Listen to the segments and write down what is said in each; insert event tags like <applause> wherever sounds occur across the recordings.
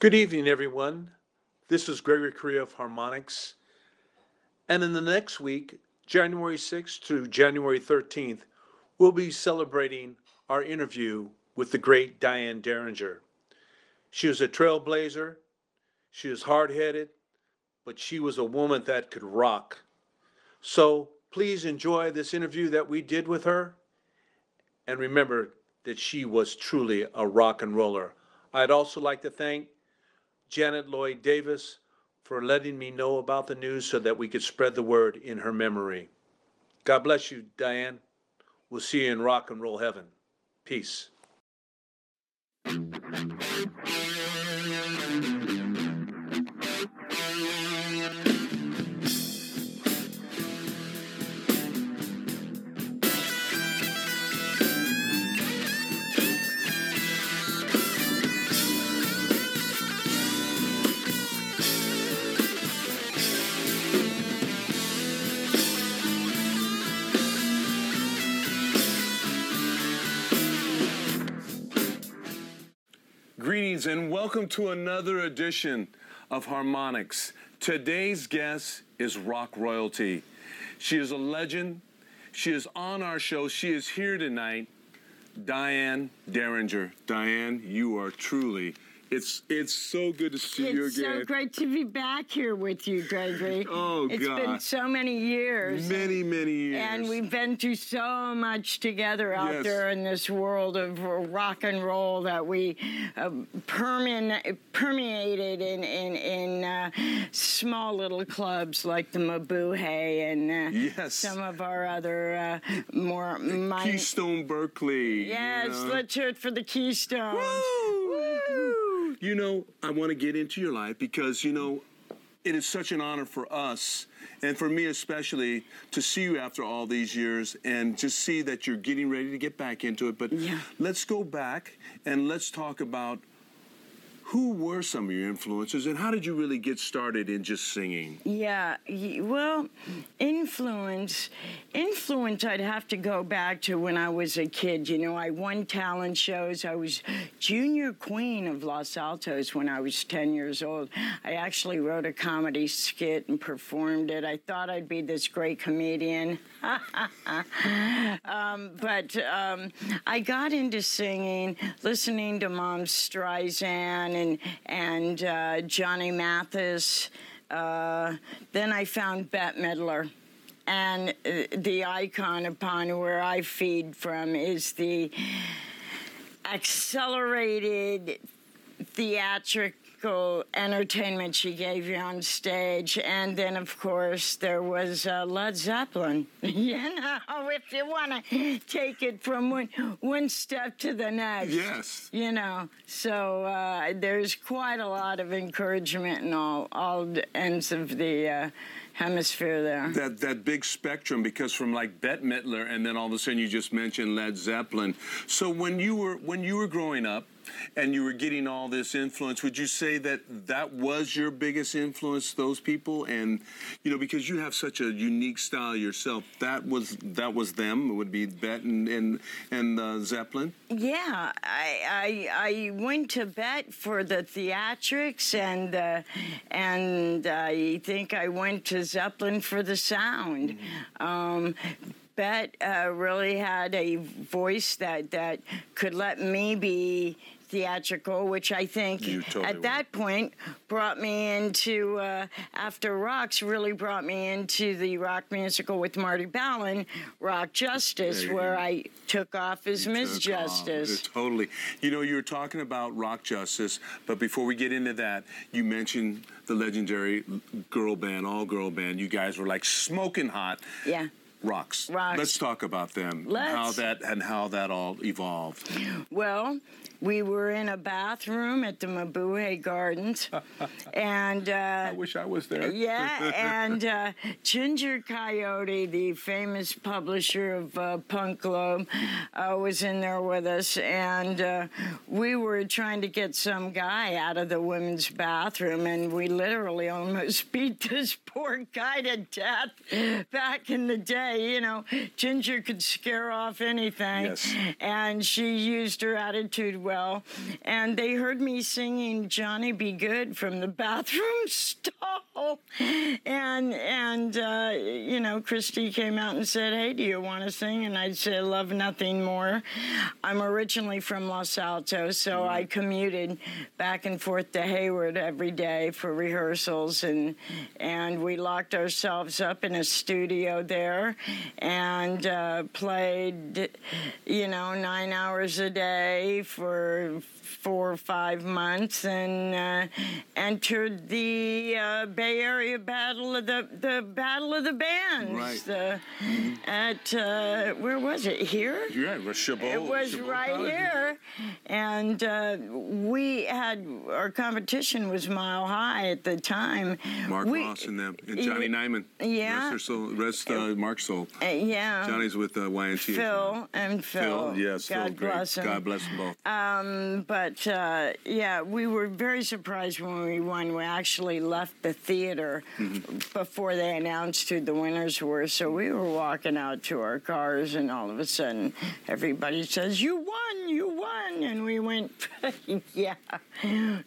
Good evening, everyone. This is Gregory Correa of Harmonics. And in the next week, January 6th to January 13th, we'll be celebrating our interview with the great Diane Derringer. She was a trailblazer, she was hard headed, but she was a woman that could rock. So please enjoy this interview that we did with her. And remember that she was truly a rock and roller. I'd also like to thank Janet Lloyd Davis for letting me know about the news so that we could spread the word in her memory. God bless you, Diane. We'll see you in rock and roll heaven. Peace. Welcome to another edition of Harmonics. Today's guest is rock royalty. She is a legend. She is on our show. She is here tonight. Diane Derringer. Diane, you are truly it's it's so good to see you again. It's so great to be back here with you, Gregory. <laughs> Oh, It's been so many years. Many, many years. And we've been through so much together out Yes. there in this world of rock and roll that we uh, permean- permeated in in, in uh, small little clubs like the Mabuhay and uh, Yes. some of our other uh, more Keystone Berkeley. Yes, you know. let's hear it for the Keystones. Woo! Woo! You know, I want to get into your life because, you know, it is such an honor for us and for me especially to see you after all these years and just see that you're getting ready to get back into it. But Yeah. let's go back and let's talk about who were some of your influences and how did you really get started in just singing? Yeah, well, influence, influence. I'd have to go back to when I was a kid. You know, I won talent shows. I was junior queen of Los Altos when I was ten years old. I actually wrote a comedy skit and performed it. I thought I'd be this great comedian. <laughs> um, but um, I got into singing, listening to Mom Streisand and and uh, Johnny Mathis. Uh, then I found Bette Midler. And uh, the icon upon where I feed from is the accelerated theatrical entertainment she gave you on stage. And then, of course, there was uh, Led Zeppelin. <laughs> you know, if you want to take it from one, one step to the next. Yes. You know, so uh, there's quite a lot of encouragement in all, all ends of the uh, hemisphere there. That that big spectrum because from like Bette Midler and then all of a sudden you just mentioned Led Zeppelin. So when you were when you were growing up and you were getting all this influence, would you say that that was your biggest influence? Those people and you know because you have such a unique style yourself, that was that was them. It would be Bette and and, and uh, Zeppelin. Yeah, I, I I went to bet for the theatrics and uh, and I think I went to Zeppelin for the sound. Um, Bet uh, really had a voice that that could let me be theatrical, which I think totally at were. that point brought me into uh, after rocks really brought me into the rock musical with Marty Balin, Rock Justice, where go. I took off as Miss off. Justice. Uh, <laughs> Totally. You know, you were talking about rock justice, but before we get into that, you mentioned the legendary girl band, all girl band. You guys were like smoking hot. Yeah. Rocks. Rocks. Let's talk about them. Let's. How that and how that all evolved. Well, we were in a bathroom at the Mabuhay Gardens, <laughs> and uh, I wish I was there. yeah, <laughs> and uh, Ginger Coyote, the famous publisher of uh, Punk Globe, uh, was in there with us, and uh, we were trying to get some guy out of the women's bathroom, and we literally almost <laughs> beat this poor guy to death back in the day. Say, you know, Ginger could scare off anything. Yes. And she used her attitude well. And they heard me singing Johnny B. Goode from the bathroom <laughs> stall. And, and uh, you know, Christy came out and said, Hey, do you want to sing? And I'd say, Love nothing more. I'm originally from Los Altos, so I commuted back and forth to Hayward every day for rehearsals. And, and we locked ourselves up in a studio there and uh, played, you know, nine hours a day for four or five months and uh, entered the uh, Bay Area Battle of the the Battle of the Bands. Right. The, At uh, where was it? Here. You're right. Chabot, It was Chabot right College. here, and uh, we had our competition was mile high at the time. Mark we, Ross and them, and Johnny Nyman. yeah. Rest, soul, rest uh, Mark's soul. Uh, yeah. Johnny's with uh, Y&T. Phil and Phil. Phil, yes, God Phil, great. bless him. God bless them both. Um, but uh, yeah, we were very surprised when we won. We actually left the theater Mm-hmm. before they announced who the winners were. So we were walking out to our cars, and all of a sudden, everybody says, "You won! You won!" And we went, <laughs> "Yeah." But And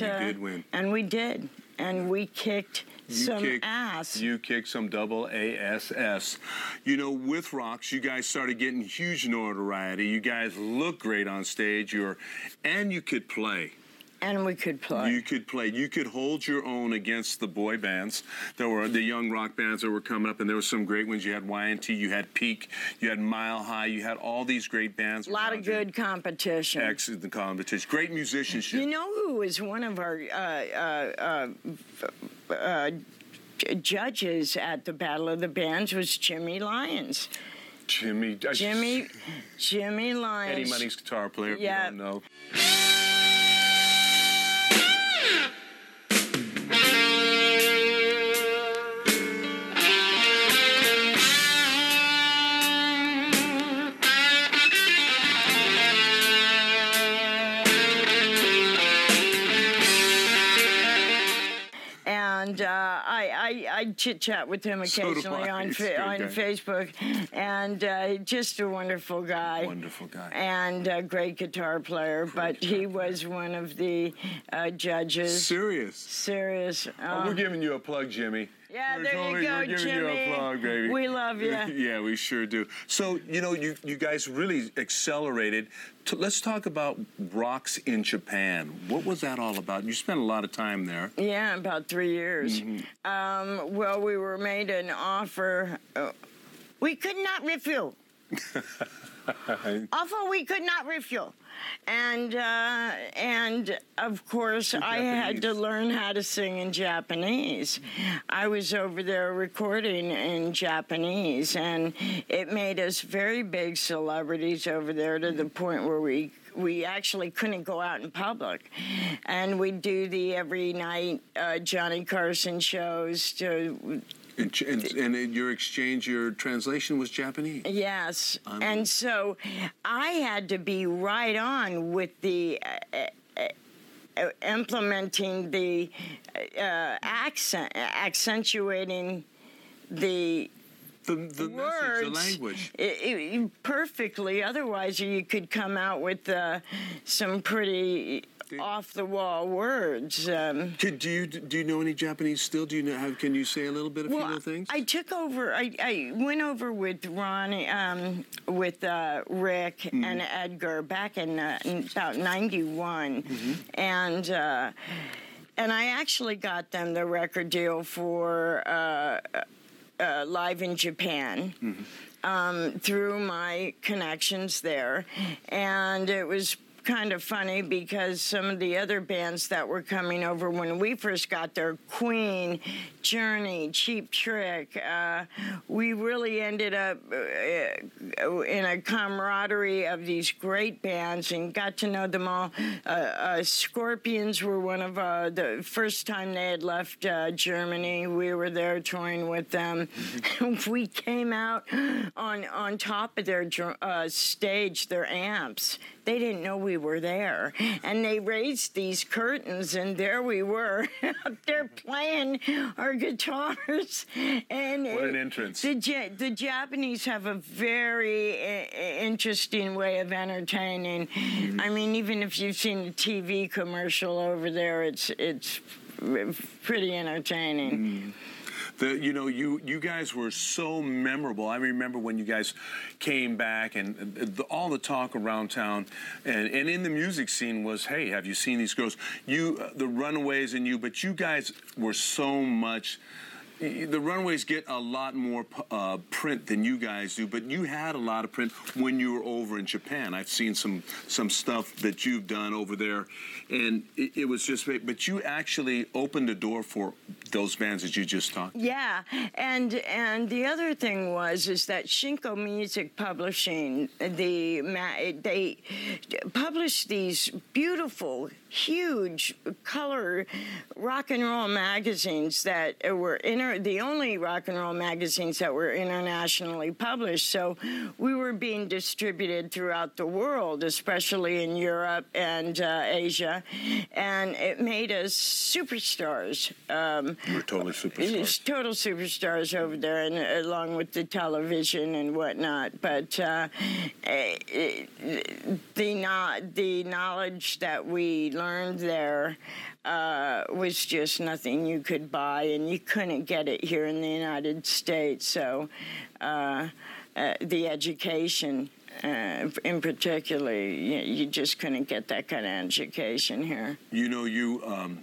you uh, did win. and we did, and we kicked You some kicked- ass. You kick some double ASS. You know, with Rocks, you guys started getting huge notoriety. You guys look great on stage. You're, and you could play. And we could play. You could play. You could hold your own against the boy bands. There were the young rock bands that were coming up, and there were some great ones. You had Y&T, you had Peak, you had Mile High, you had all these great bands. a lot of around you. good competition. Excellent competition. Great musicianship. You know who was one of our uh, uh, uh, uh, judges at the Battle of the Bands was Jimmy Lyons. Jimmy. Jimmy, Jimmy Lyons. Eddie Money's guitar player. if Yeah. You don't know. I, chit chat with him occasionally I. on fa- on. Facebook, and uh, just a wonderful guy. Wonderful guy. And a great guitar player, but he was one of the uh, judges. Serious. Serious. Oh, um, we're giving you a plug, Jimmy. Yeah, there you go, We're giving you Jimmy. a plug, baby. We love you. <laughs> yeah, we sure do. So, you know, you, you guys really accelerated. T- let's talk about rocks in Japan. What was that all about? You spent a lot of time there. Yeah, about three years. Mm-hmm. Um, well, we were made an offer. Uh, we could not refuse. <laughs> <laughs> offer we could not refuse. And uh, and of course, I had to learn how to sing in Japanese. I was over there recording in Japanese, and it made us very big celebrities over there to the point where we we actually couldn't go out in public, and we do the every night uh, Johnny Carson shows to And, ch- and, and in your exchange, your translation was Japanese. Yes. And so I had to be right on with the uh, uh, uh, implementing the uh, accent, accentuating the The, the words message, the language. i- i- perfectly. Otherwise, you could come out with uh, some pretty off the wall words. Um, Could, do you do you know any Japanese still? Do you know? Have, can you say a little bit of few Well, little things? I took over. I, I went over with Ronnie, um, with uh, Rick Mm-hmm. and Edgar back in, uh, in about '91, Mm-hmm. and uh, and I actually got them the record deal for uh, uh, live in Japan. Mm-hmm. Um, through my connections there, and it was kind of funny because some of the other bands that were coming over when we first got there Queen, Journey, Cheap Trick uh, we really ended up uh, in a camaraderie of these great bands and got to know them all. Uh, uh, Scorpions were one of uh, the first time they had left uh, Germany. We were there touring with them. <laughs> we came out on on top of their uh, stage, their amps. They didn't know we were there. And they raised these curtains, and there we were <laughs> up there playing our guitars. And What an entrance. The, Ja- the Japanese have a very uh, interesting way of entertaining. Mm-hmm. I mean, even if you've seen the TV commercial over there, it's it's pretty entertaining. Mm-hmm. The, you know, you you guys were so memorable. I remember when you guys came back, and the, all the talk around town, and, and in the music scene was, "Hey, have you seen these girls? You, uh, the Runaways, and you." But you guys were so much. The runways get a lot more uh, print than you guys do, but you had a lot of print when you were over in Japan. I've seen some some stuff that you've done over there, and it, it was just. But you actually opened the door for those bands that you just talked. Yeah, and and the other thing was is that Shinko Music Publishing, the they published these beautiful, huge color rock and roll magazines that were inter- the only rock and roll magazines that were internationally published. So we were being distributed throughout the world, especially in Europe and uh, Asia, and it made us superstars. Um, We're totally superstars. total superstars over there, and along with the television and whatnot. But uh, eh, eh, the no- the knowledge that we learned there uh, was just nothing you could buy, and you couldn't get it here in the United States. So uh, uh, the education. Uh, in particular, you, you just couldn't get that kind of education here. You know, you um,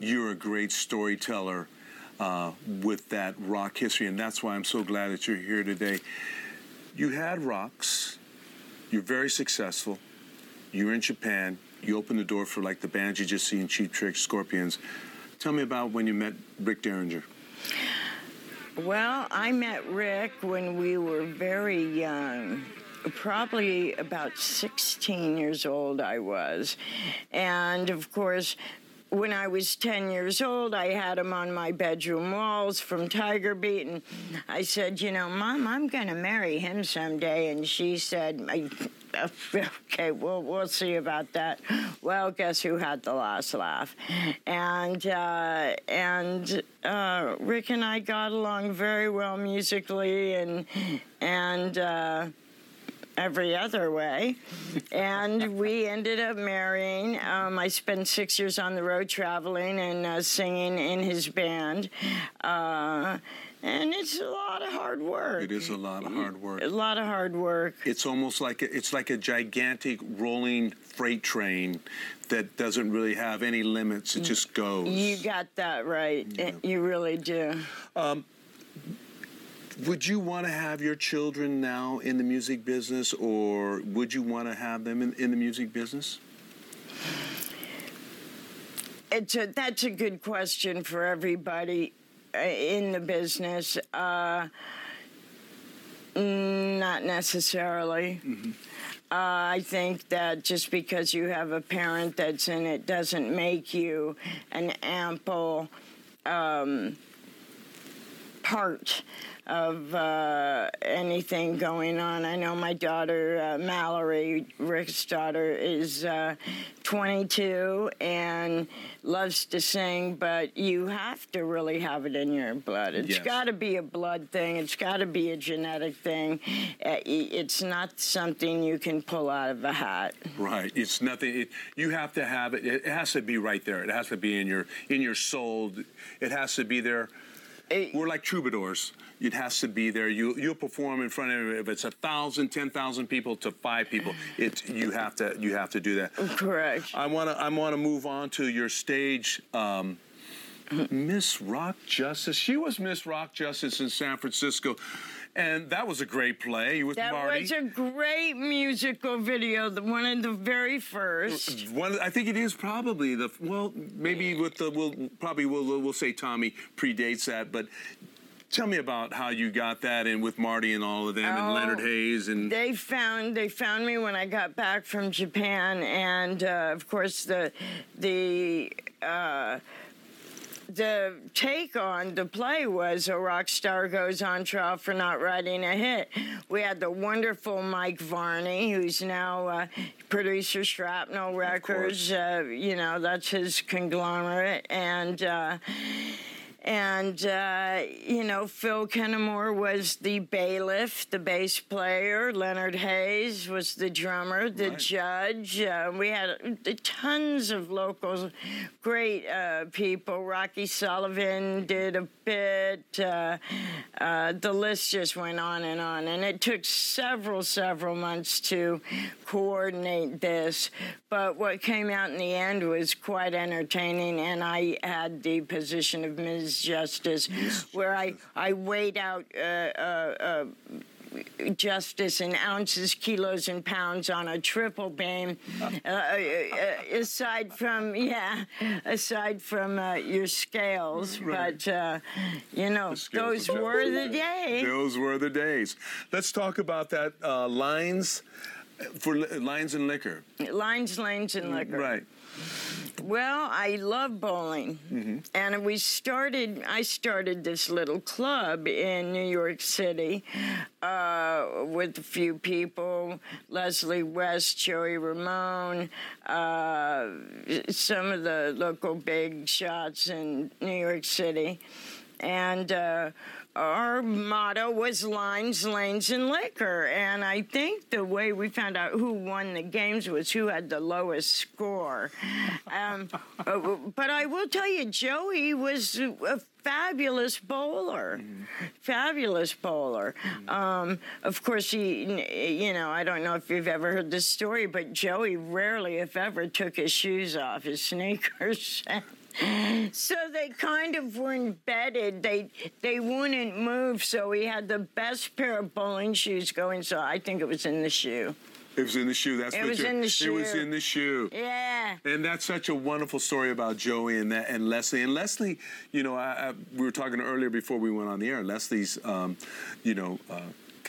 you're a great storyteller uh, with that rock history, and that's why I'm so glad that you're here today. You had rocks. You're very successful. You're in Japan. You opened the door for like the bands you just seen, Cheap Trick, Scorpions. Tell me about when you met Rick Derringer. Well, I met Rick when we were very young. Probably about 16 years old, I was. And of course, when I was 10 years old, I had him on my bedroom walls from Tiger Beat. And I said, You know, Mom, I'm going to marry him someday. And she said, "I- <laughs> Okay, well, we'll see about that. Well, guess who had the last laugh? And uh, and uh, Rick and I got along very well musically, and and. Uh, every other way. And we ended up marrying. Um, I spent six years on the road traveling and uh, singing in his band. Uh, and it's a lot of hard work. It is a lot of hard work. A lot of hard work. It's almost like a, it's like a gigantic rolling freight train that doesn't really have any limits. It mm. just goes. You got that right. Eh, you really do. Um, would you want to have your children now in the music business, or would you want to have them in, in the music business? It's a, that's a good question for everybody in the business. Uh, not necessarily. Uh, I think that just because you have a parent that's in it doesn't make you an ample um, part of uh, anything going on. I know my daughter, uh, Mallory, Rick's daughter, is uh, 22 and loves to sing, but you have to really have it in your blood. It's Yes. got to be a blood thing, it's got to be a genetic thing. Uh, It's not something you can pull out of a hat. Right. It's nothing. It, you have to have it. It has to be right there. It has to be in your in your soul. It has to be there. It- We're like troubadours. It has to be there. You you'll perform in front of if it's a thousand, ten thousand people to five people. It you have to you have to do that. Correct. I want to I want to move on to your stage. Um, Miss Rock Justice. She was Miss Rock Justice in San Francisco, and that was a great play with That Marty. was a great musical video, the one of the very first. One, I think it is probably the well, maybe with the we'll probably we'll we'll say Tommy predates that, but tell me about how you got that and with Marty and all of them and Oh, Leonard Haze and They found they found me when I got back from Japan, and uh, of course the the uh, the take on the play was a rock star goes on trial for not writing a hit. We had the wonderful Mike Varney, who's now uh, producer Shrapnel Records. Uh, you know, that's his conglomerate, and. Uh, and uh, you know Phil Kennemore was the bailiff, the bass player. Leonard Haze was the drummer, the Right. judge. Uh, we had uh, tons of locals, great uh, people. Rocky Sullivan did a bit. Uh, uh, the list just went on and on, and it took several, several months to coordinate this. But what came out in the end was quite entertaining, and I had the position of Ms. Justice, where I I weighed out. Uh, uh, uh, Justice in ounces, kilos, and pounds on a triple beam. <laughs> Uh, uh, uh, aside from yeah, aside from uh, your scales, Right. but uh, you know those were the days. Those were the days. Let's talk about that uh, lines for lines and liquor. Lines, lanes, and liquor. Right. Well, I love bowling, and we started. I started this little club in New York City uh, with a few people: Leslie West, Joey Ramone, uh, some of the local big shots in New York City, and. Uh, our motto was lines, lanes, and liquor. And I think the way we found out who won the games was who had the lowest score. Um, but I will tell you, Joey was a fabulous bowler. Fabulous bowler. Um, of course, he, you know, I don't know if you've ever heard this story, but Joey rarely, if ever, took his shoes off, his sneakers. <laughs> So they kind of were embedded. They they wouldn't move. So he had the best pair of bowling shoes going. So I think it was in the shoe. It was in the shoe. That's It what was in the It was shoe. in the shoe. Yeah. And that's such a wonderful story about Joey and that and Leslie. And Leslie, you know, I, I, we were talking earlier before we went on the air. Leslie's, um, you know. Uh,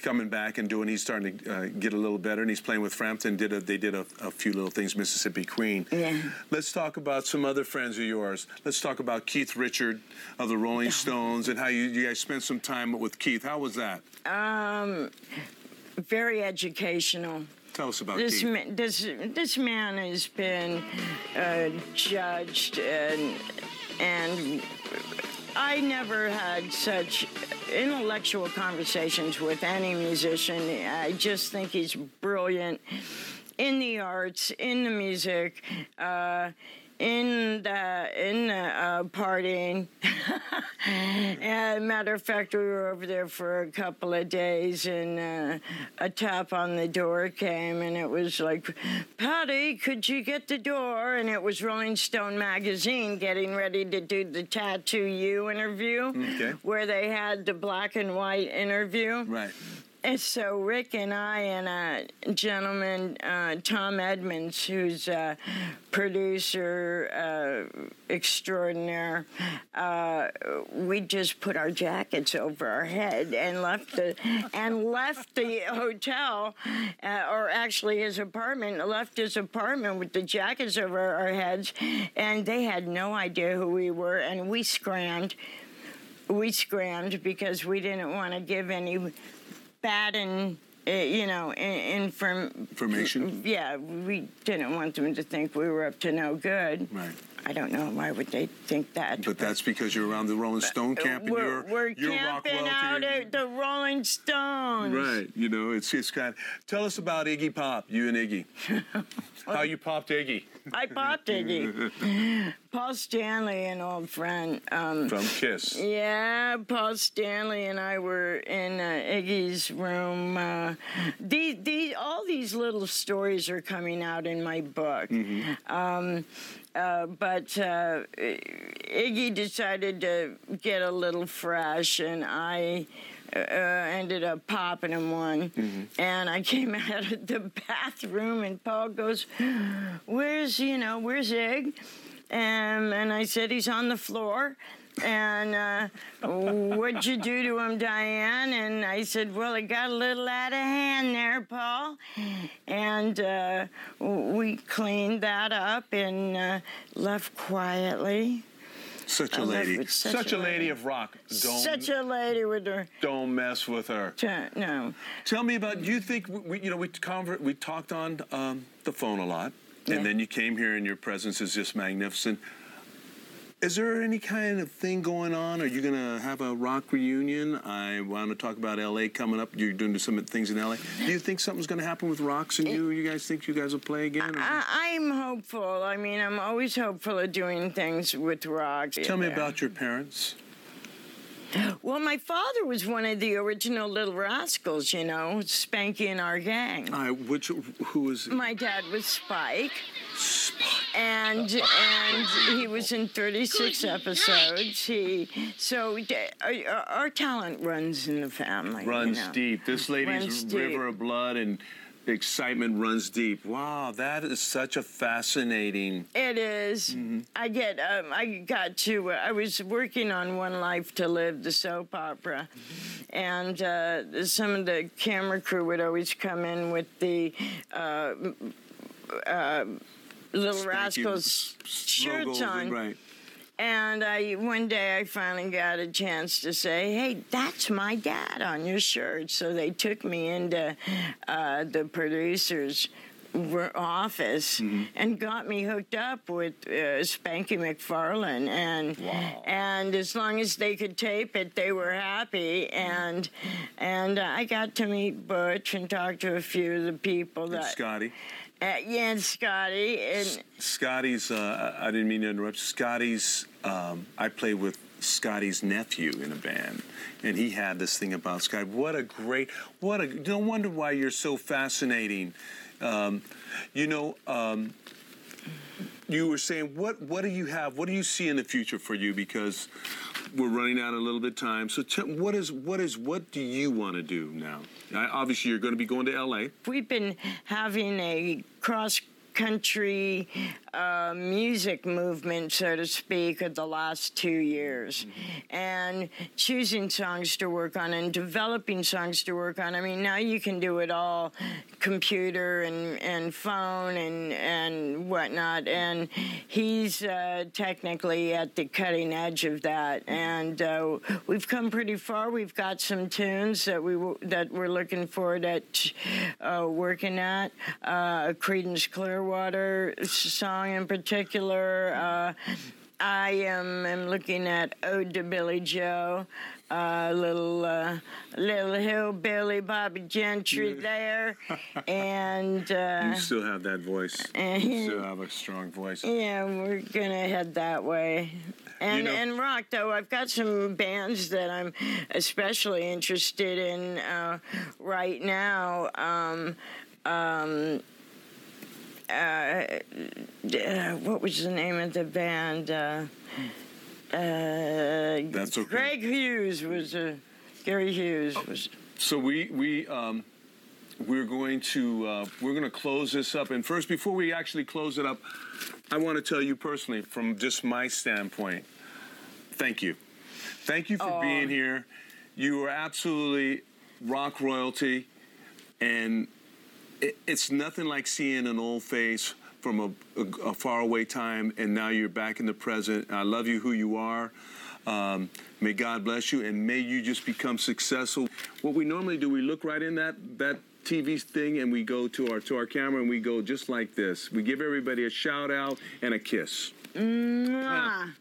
Coming back and doing, he's starting to uh, get a little better, and he's playing with Frampton. Did a, they did a, a few little things, Mississippi Queen. Yeah. Let's talk about some other friends of yours. Let's talk about Keith Richard of the Rolling <laughs> Stones and how you, you guys spent some time with Keith. How was that? Um, very educational. Tell us about This Keith. ma- this this man has been uh, judged and and I never had such intellectual conversations with any musician. I just think he's brilliant in the arts, in the music. Uh, in the in the uh, partying. <laughs> and matter of fact, we were over there for a couple of days, and uh, a tap on the door came, and it was like, "Patty, could you get the door?" And it was Rolling Stone magazine getting ready to do the Tattoo You interview, Okay. where they had the black and white interview. Right. So Rick and I and a gentleman, uh, Tom Edmonds, who's a producer uh, extraordinaire, uh, we just put our jackets over our head and left the and left the hotel, uh, or actually his apartment, left his apartment with the jackets over our heads, and they had no idea who we were, and we scrammed. We scrammed because we didn't want to give any bad and uh, you know in, inform Information? Yeah, we didn't want them to think we were up to no good. Right. I don't know why would they think that. But that's because you're around the Rolling Stone camp and we're, you're, we're you're camping out at the Rolling Stones. Right, you know, it's it's kind. Of, Tell us about Iggy Pop, you and Iggy. <laughs> How you popped Iggy I popped Iggy. <laughs> Paul Stanley, an old friend. Um, from Kiss. Yeah, Paul Stanley and I were in uh, Iggy's room. Uh, these, these, all these little stories are coming out in my book. Um, uh, but uh, Iggy decided to get a little fresh, and I uh, ended up popping him one. And I came <laughs> out of the bathroom, and Paul goes, "Where's you know where's Ig?" And and I said he's on the floor. And uh, what'd you do to him, Diane? And I said, well, it got a little out of hand there, Paul. And uh, we cleaned that up and uh, left quietly. Such I a love lady. it. Such, a lady of rock. Don't Such a lady with her. don't mess with her. T- no. Tell me about. Do you think we, you know, we convert, we talked on um, the phone a lot, Yeah. and then you came here, and your presence is just magnificent. Is there any kind of thing going on? Are you gonna have a rock reunion? I want to talk about LA coming up. You're doing some things in LA. Do you think something's gonna happen with rocks and you? You guys think you guys will play again? or- I, I'm hopeful. I mean, I'm always hopeful of doing things with rocks. Tell me about your parents. Well, my father was one of the original Little Rascals, you know, Spanky and our gang. I which who is My dad was Spike, and and he was in 36 episodes. He so uh, our talent runs in the family. you runs know. deep. This lady's Runs deep. river of blood and excitement runs deep. Wow, that is such a fascinating. It is. I get. Um, I got to. Uh, I was working on One Life to Live, the soap opera, and uh, some of the camera crew would always come in with the. Uh, uh, Little Rascals shirts on, Right. and I one day I finally got a chance to say, "Hey, that's my dad on your shirt." So they took me into uh, the producer's office Mm-hmm. and got me hooked up with uh, Spanky McFarland, and and as long as they could tape it, they were happy. And and I got to meet Butch and talk to a few of the people And that Scotty. Uh, yeah, and Scotty and. Scotty's. Uh, I I didn't mean to interrupt. Scotty's. Um, I played with Scotty's nephew in a band, and he had this thing about Scotty. What a great. What a. No wonder why you're so fascinating. Um, you know. Um, you were saying what what do you have what do you see in the future for you? Because we're running out a little bit of time. So tell, what is what is what do you want to do now? I, obviously you're going to be going to la We've been having a cross country uh, music movement, so to speak, of the last two years. And choosing songs to work on and developing songs to work on. I mean, now you can do it all computer and, and phone and, and whatnot. And he's uh, technically at the cutting edge of that. And uh, we've come pretty far. We've got some tunes that, we, w- that we're looking forward at uh, working at. Uh, a Creedence Clearwater s- song in particular. Uh, I am, am looking at Ode to Billie Joe. Uh, little uh, little hillbilly Bobbie Gentry there, <laughs> and uh, you still have that voice <laughs> And, you still have a strong voice yeah, we're gonna head that way. And know- and rock though, I've got some bands that I'm especially interested in uh, right now. Um, um, uh, uh, what was the name of the band? Uh, uh, That's okay. Greg Hughes was a. Gary Hughes was. So we we um, we're going to uh, we're going to close this up. And first, before we actually close it up, I want to tell you personally, from just my standpoint, thank you, thank you for being here. You are absolutely rock royalty, and it, it's nothing like seeing an old face from a, a, a faraway time, and now you're back in the present. I love you who you are. Um, may God bless you, and may you just become successful. What we normally do, we look right in that that TV thing, and we go to our to our camera, and we go just like this. We give everybody a shout out and a kiss. Mwah.